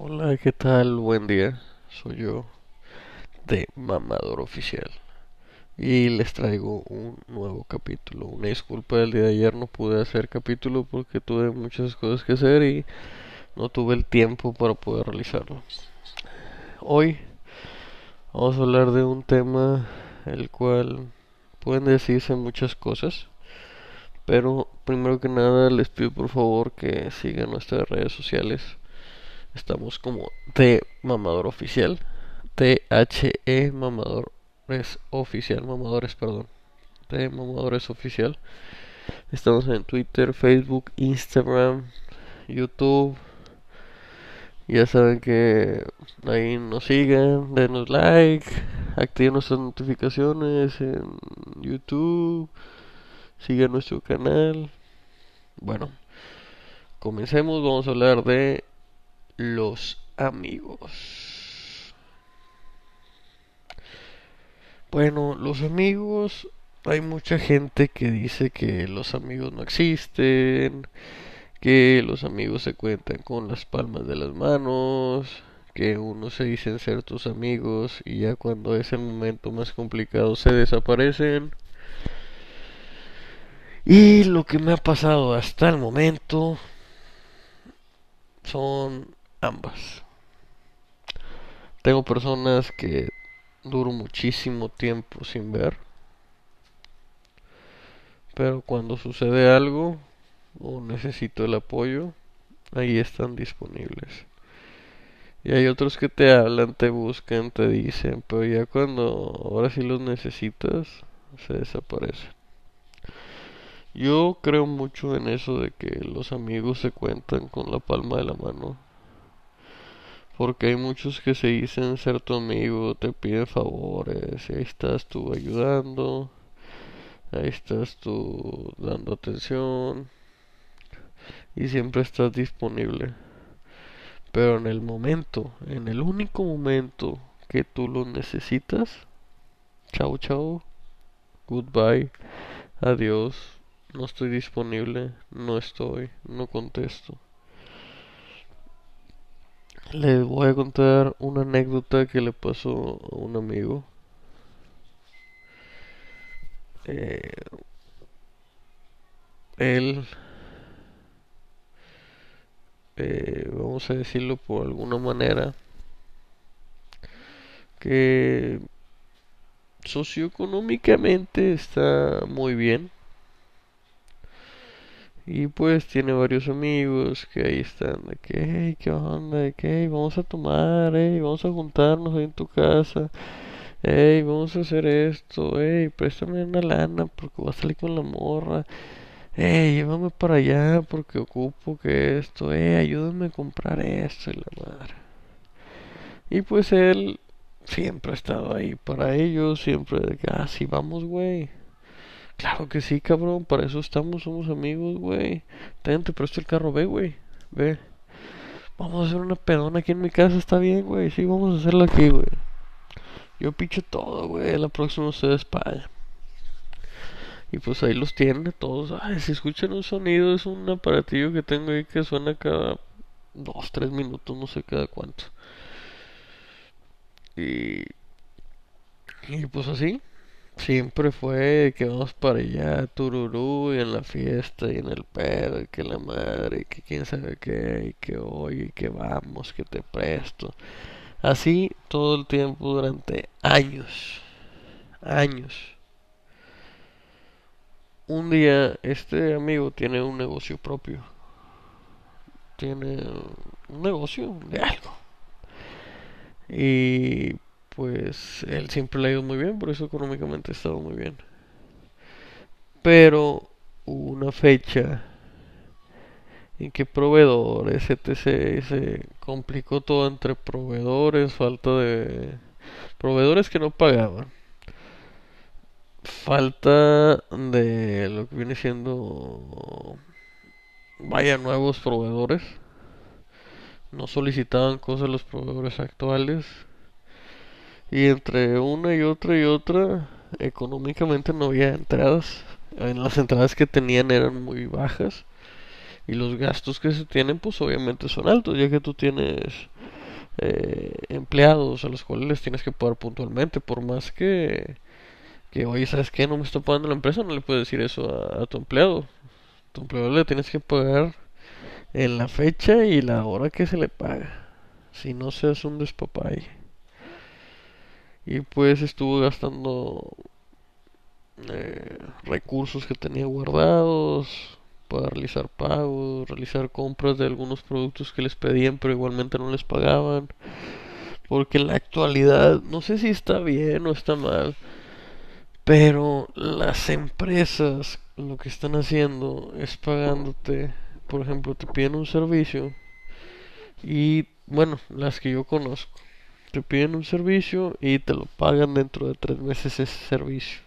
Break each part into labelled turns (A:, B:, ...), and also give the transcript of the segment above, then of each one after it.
A: Hola, ¿qué tal? Buen día. Soy yo de Mamador Oficial. Y les traigo un nuevo capítulo. Una disculpa del día de ayer no pude hacer capítulo porque tuve muchas cosas que hacer y no tuve el tiempo para poder realizarlo. Hoy vamos a hablar de un tema el cual pueden decirse muchas cosas. Pero primero que nada les pido por favor que sigan nuestras redes sociales Estamos como T Mamador Oficial. T-H-E Mamadores Oficial. Mamadores, perdón. T Mamadores Oficial. Estamos en Twitter, Facebook, Instagram, YouTube. Ya saben que ahí nos sigan, denos like, activen nuestras notificaciones en YouTube, sigan nuestro canal. Bueno, comencemos, vamos a hablar de los amigos. Bueno, los amigos, hay mucha gente que dice que los amigos no existen, que los amigos se cuentan con las palmas de las manos, que unos se dicen ser tus amigos y ya cuando es el momento más complicado se desaparecen. Y lo que me ha pasado hasta el momento son ambas. Tengo personas que duro muchísimo tiempo sin ver. Pero cuando sucede algo o necesito el apoyo, ahí están disponibles. Y hay otros que te hablan, te buscan, te dicen, pero ya cuando ahora sí los necesitas, se desaparecen. Yo creo mucho en eso de que los amigos se cuentan con la palma de la mano. Porque hay muchos que se dicen ser tu amigo, te piden favores, ahí estás tú ayudando, ahí estás tú dando atención y siempre estás disponible. Pero en el momento, en el único momento que tú lo necesitas, chao chao, goodbye, adiós, no estoy disponible, no estoy, no contesto. Les voy a contar una anécdota que le pasó a un amigo. Eh, él, eh, vamos a decirlo por alguna manera, que socioeconómicamente está muy bien. Y pues tiene varios amigos que ahí están, de que, hey, ¿qué onda? De que, vamos a tomar, hey, vamos a juntarnos ahí en tu casa, hey, vamos a hacer esto, hey, préstame una lana porque voy a salir con la morra, hey, llévame para allá porque ocupo que esto, hey, ayúdame a comprar esto y la madre. Y pues él siempre ha estado ahí para ellos, siempre de que, ah, vamos, güey. Claro que sí, cabrón, para eso estamos, somos amigos, güey. Ten, te presto el carro, ve, güey. Ve. Vamos a hacer una pedona aquí en mi casa, está bien, güey. Sí, vamos a hacerla aquí, güey. Yo picho todo, güey. La próxima ustedes pagan. Y pues ahí los tiene todos. Ay, si escuchan un sonido, es un aparatillo que tengo ahí que suena cada dos, tres minutos, no sé cada cuánto. Y. Y pues así. Siempre fue que vamos para allá, tururú, y en la fiesta, y en el pedo, y que la madre, y que quién sabe qué, y que hoy, y que vamos, que te presto. Así todo el tiempo durante años, años. Un día este amigo tiene un negocio propio. Tiene un negocio de algo. Y pues él siempre le ha ido muy bien, por eso económicamente ha estado muy bien. Pero hubo una fecha en que proveedores, etc. se complicó todo entre proveedores, falta de proveedores que no pagaban, falta de lo que viene siendo, vaya, nuevos proveedores. No solicitaban cosas los proveedores actuales y entre una y otra y otra, económicamente no había entradas. En las entradas que tenían eran muy bajas. Y los gastos que se tienen, pues obviamente son altos, ya que tú tienes eh, empleados a los cuales les tienes que pagar puntualmente, por más que, que oye, ¿sabes qué? No me está pagando la empresa, no le puedes decir eso a, a tu empleado. Tu empleado le tienes que pagar en la fecha y la hora que se le paga. Si no seas un despapay. Y pues estuvo gastando eh, recursos que tenía guardados para realizar pagos, realizar compras de algunos productos que les pedían pero igualmente no les pagaban. Porque en la actualidad, no sé si está bien o está mal, pero las empresas lo que están haciendo es pagándote, por ejemplo, te piden un servicio y, bueno, las que yo conozco, te piden un servicio y te lo pagan dentro de tres meses ese servicio.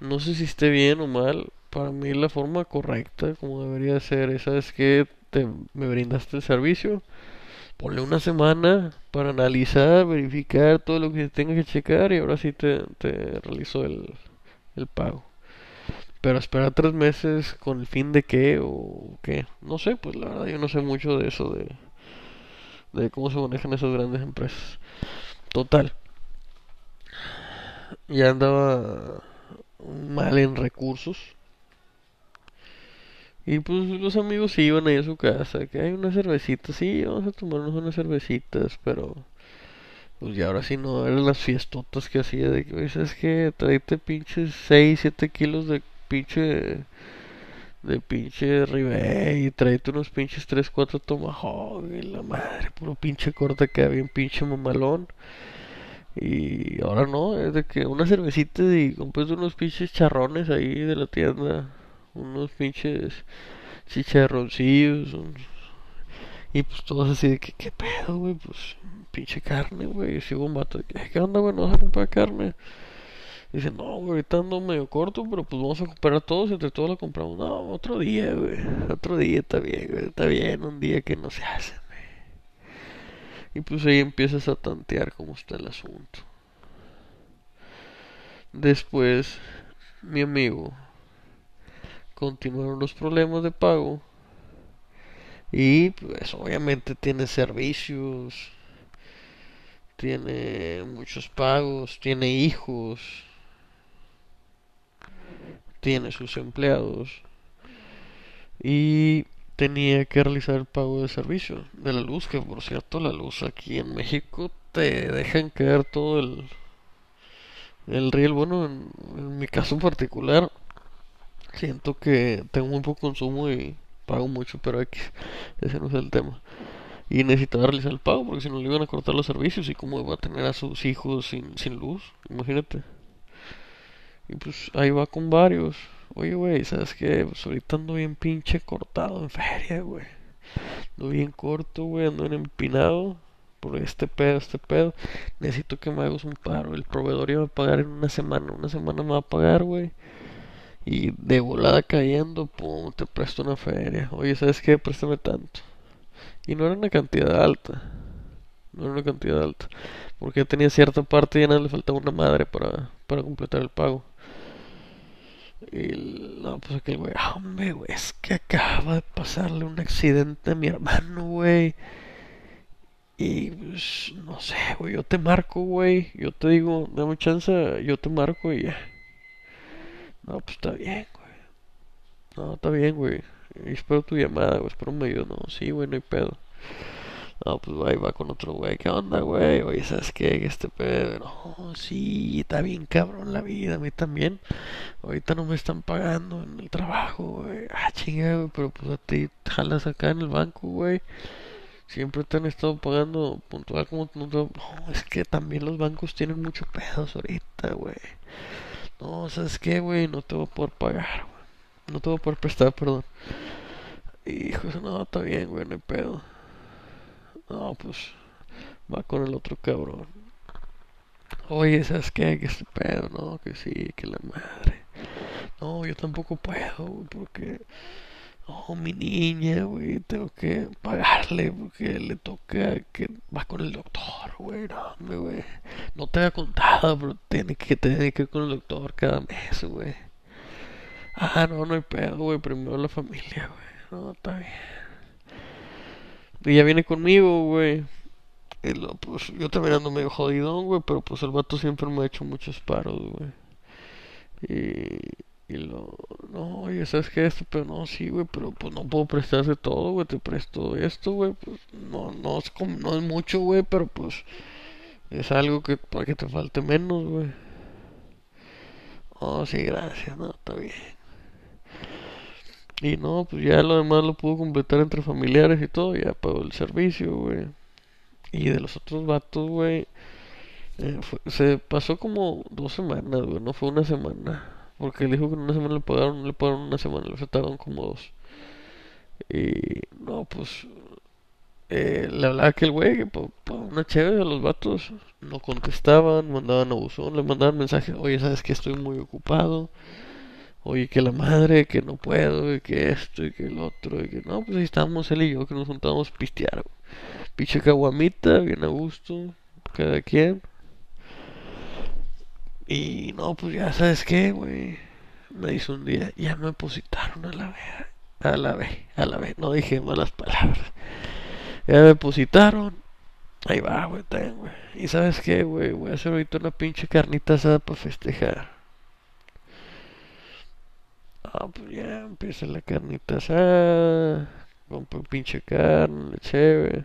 A: No sé si esté bien o mal, para mí la forma correcta, como debería ser, esa es que te, me brindaste el servicio, ponle una semana para analizar, verificar todo lo que tenga que checar y ahora sí te, te realizo el, el pago. Pero esperar tres meses con el fin de qué o qué, no sé, pues la verdad yo no sé mucho de eso, de, de cómo se manejan esas grandes empresas. Total. Ya andaba mal en recursos. Y pues los amigos se iban ahí a su casa, que hay unas cervecitas, sí, vamos a tomarnos unas cervecitas, pero pues ya ahora sí no eran las fiestotas que hacía de que, ¿sabes qué? Traete pinches 6, 7 kilos de pinche de pinche Ribe y unos pinches 3, 4 tomahawk y la madre, puro pinche corte que había un pinche mamalón. Y ahora no, es de que una cervecita y compras unos pinches charrones ahí de la tienda, unos pinches chicharroncillos, y pues todos así de que, ¿qué pedo, güey? Pues pinche carne, güey. Y si hubo un vato ¿qué onda, güey? ¿No vas a comprar carne? Dice, no, güey, ahorita ando medio corto, pero pues vamos a comprar todos, entre todos lo compramos. No, otro día, güey. Otro día está bien, güey. Está bien, un día que no se hace, güey. Y pues ahí empiezas a tantear cómo está el asunto. Después, mi amigo, continuaron los problemas de pago. Y pues obviamente tiene servicios, tiene muchos pagos, tiene hijos, tiene sus empleados y tenía que realizar el pago de servicio de la luz, que por cierto la luz aquí en México te dejan caer todo el, el riel. Bueno, en, mi caso en particular, siento que tengo muy poco consumo y pago mucho, pero X, ese no es el tema. Y necesitaba realizar el pago porque si no le iban a cortar los servicios y cómo iba a tener a sus hijos sin, sin luz, imagínate. Y pues ahí va con varios. Oye, güey, ¿sabes qué? Pues ahorita ando bien pinche cortado en feria, güey. Ando bien corto, güey, ando bien empinado por este pedo, este pedo. Necesito que me hagas un paro. El proveedor iba a pagar en una semana. Una semana me va a pagar, güey. Y de volada cayendo, pum, te presto una feria. Oye, ¿sabes qué? Préstame tanto. Y no era una cantidad alta. No era una cantidad alta. Porque tenía cierta parte y ya nada le faltaba una madre para, para completar el pago. Y no, pues aquel güey, ah, hombre, güey, es que acaba de pasarle un accidente a mi hermano, güey. Y pues, no sé, güey, yo te marco, güey. Yo te digo, dame chance, yo te marco y ya. No, pues está bien, güey. No, está bien, güey. Espero tu llamada, güey. Espero un medio, no. Sí, güey, no hay pedo. No, pues ahí va con otro güey. ¿Qué onda, güey? Oye, ¿sabes qué? Este pedo. No, sí, está bien cabrón la vida. A mí también. Ahorita no me están pagando en el trabajo, güey. Ah, chinga, güey. Pero pues a ti jalas acá en el banco, güey. Siempre te han estado pagando puntual como no, es que también los bancos tienen mucho pedos ahorita, güey. No, ¿sabes qué, güey? No te voy a poder pagar, güey. No te voy a poder prestar, perdón. Hijo, no, está bien, güey, no hay pedo. No, pues va con el otro cabrón. Oye, ¿sabes qué? Que este pedo, no, que sí, que la madre. No, yo tampoco puedo, güey, porque. Oh, mi niña, güey, tengo que pagarle porque le toca que va con el doctor, güey, no, güey. No te había contado, pero tiene que tener que ir con el doctor cada mes, güey. Ah, no, no hay pedo, güey, primero la familia, güey. No, está bien. Ya viene conmigo, güey. Pues yo también ando medio jodidón, güey, pero pues el vato siempre me ha hecho muchos paros, güey. Y, y lo, no, oye, ¿sabes qué? Esto, pero no, sí, güey, pero pues no puedo prestarte todo, güey, te presto esto, güey, pues no, no es como, no es mucho, güey, pero pues es algo que para que te falte menos, güey. Oh, sí, gracias, no, está bien. Y no, pues ya lo demás lo pudo completar entre familiares y todo, ya pagó el servicio, güey. Y de los otros vatos, güey, eh, se pasó como dos semanas, güey, no fue una semana. Porque él dijo que en una semana le pagaron, le pagaron una semana, le faltaron como dos. Y no, pues eh, le hablaba aquel güey que una chévere a los vatos no contestaban, mandaban a buzón, le mandaban mensajes, oye, sabes que estoy muy ocupado, oye, que la madre, que no puedo, y que esto, y que el otro, y que no, pues ahí estábamos él y yo que nos juntábamos a pistear. Pinche caguamita, bien a gusto, cada quien. Y no, pues ya sabes qué, güey. Me dice un día, ya me depositaron a la vez, a la vez, a la vez, no dije malas palabras. Ya me depositaron. Ahí va, güey, ten, güey. Y sabes qué, güey, voy a hacer ahorita una pinche carnita asada para festejar. Ah, pues ya empieza la carnita asada. Compro pinche carne, chévere.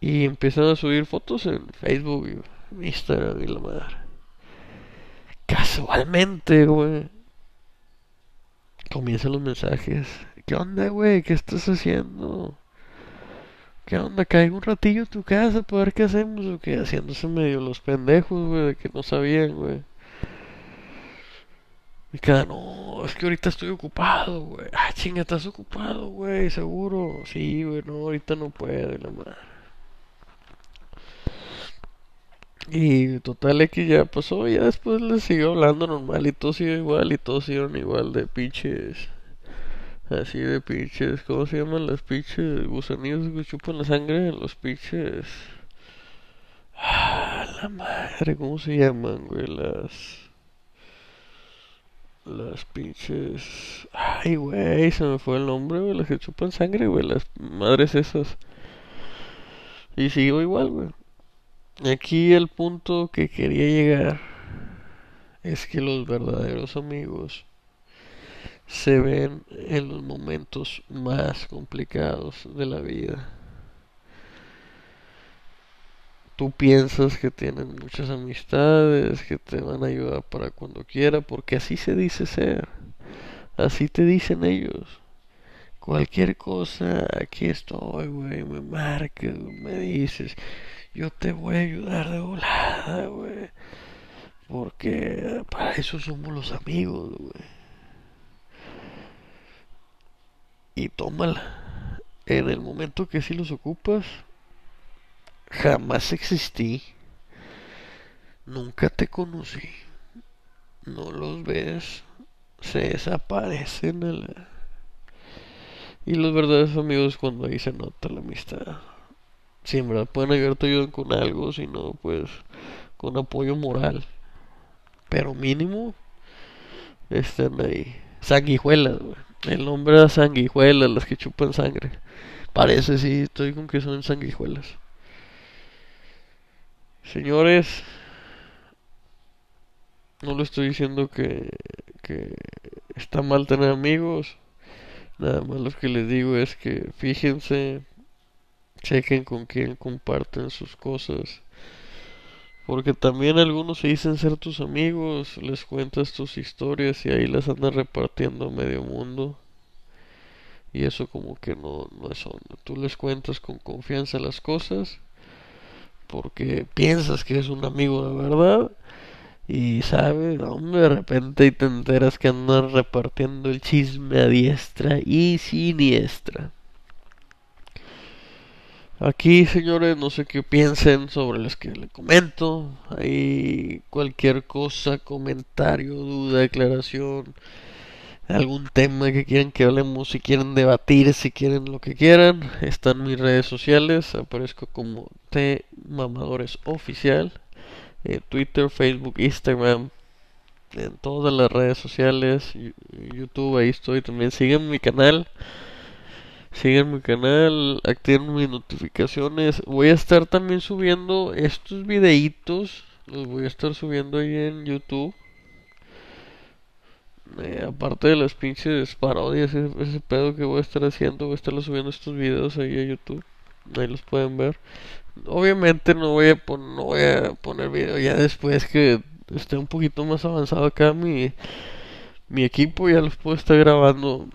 A: Y empiezan a subir fotos en Facebook y Instagram y la madre. Casualmente, güey. Comienzan los mensajes. ¿Qué onda, güey? ¿Qué estás haciendo? ¿Qué onda? Caigo un ratillo en tu casa para ver qué hacemos o qué. Haciéndose medio los pendejos, güey, que no sabían, güey. Y cada, no, es que ahorita estoy ocupado, güey. Ah, chinga, estás ocupado, güey, seguro. Sí, güey, no, ahorita no puedo, la madre. Y total X ya pasó, ya después le siguió hablando normal y todo siguió igual y todos siguieron igual de pinches. Así de pinches, ¿cómo se llaman las pinches gusanillos que chupan la sangre? Los pinches... Ah, la madre, ¿cómo se llaman, güey? Las... Las pinches... Ay, güey, se me fue el nombre, güey. Las que chupan sangre, güey. Las madres esas. Y siguió igual, güey. Aquí el punto que quería llegar es que los verdaderos amigos se ven en los momentos más complicados de la vida. Tú piensas que tienen muchas amistades, que te van a ayudar para cuando quiera, porque así se dice ser. Así te dicen ellos. Cualquier cosa, aquí estoy, güey, me marcas, me dices, yo te voy a ayudar de volada, güey. Porque para eso somos los amigos, güey. Y tómala. En el momento que sí los ocupas, jamás existí. Nunca te conocí. No los ves. Se desaparecen. Y los verdaderos amigos cuando ahí se nota la amistad. Si en verdad pueden ayudar, te ayudan con algo. Si no, pues con apoyo moral. Pero mínimo están ahí. Sanguijuelas. El nombre era sanguijuelas, las que chupan sangre. Parece, sí, estoy con que son sanguijuelas. Señores, no le estoy diciendo que, que está mal tener amigos. Nada más lo que les digo es que fíjense, chequen con quién comparten sus cosas. Porque también algunos se dicen ser tus amigos, les cuentas tus historias y ahí las andan repartiendo a medio mundo. Y eso como que no, no es onda. Tú les cuentas con confianza las cosas porque piensas que es un amigo de verdad y sabes, hombre, de repente y te enteras que andan repartiendo el chisme a diestra y siniestra. Aquí, señores, no sé qué piensen sobre los que le comento. Ahí cualquier cosa, comentario, duda, declaración, algún tema que quieran que hablemos, si quieren debatir, si quieren lo que quieran, están mis redes sociales. Aparezco como T Mamadores Oficial. en Twitter, Facebook, Instagram, en todas las redes sociales, YouTube, ahí estoy también. Sigan mi canal. sigan mi canal, activen mis notificaciones. Voy a estar también subiendo estos videitos, los voy a estar subiendo ahí en YouTube. Eh, aparte de las pinches parodias, ese, pedo que voy a estar haciendo, voy a estar subiendo estos videos ahí a YouTube. Ahí los pueden ver. Obviamente no voy a, pon no voy a poner video ya después que esté un poquito más avanzado acá mi, mi equipo, ya los puedo estar grabando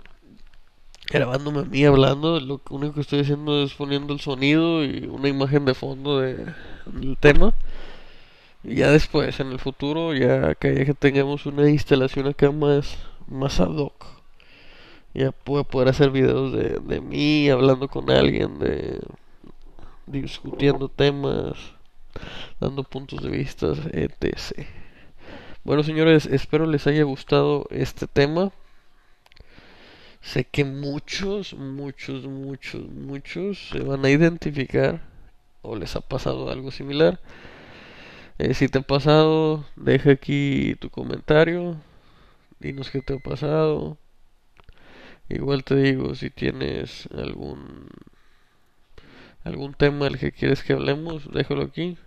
A: grabándome a mí hablando, lo único que estoy haciendo es poniendo el sonido y una imagen de fondo de, del tema. Ya después, en el futuro, ya que, que tengamos una instalación acá más, más ad hoc, ya puedo poder hacer videos de, de mí hablando con alguien, de discutiendo temas, dando puntos de vista, etc. Bueno, señores, espero les haya gustado este tema. Sé que muchos, muchos, muchos, muchos se van a identificar o les ha pasado algo similar. Eh, si te ha pasado, deja aquí tu comentario. Dinos qué te ha pasado. Igual te digo, si tienes algún algún tema del que quieres que hablemos, déjalo aquí.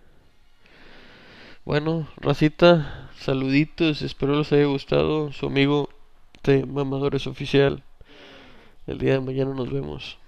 A: Bueno, racita, saluditos, espero les haya gustado. Su amigo de Mamadores Oficial. El día de mañana nos vemos.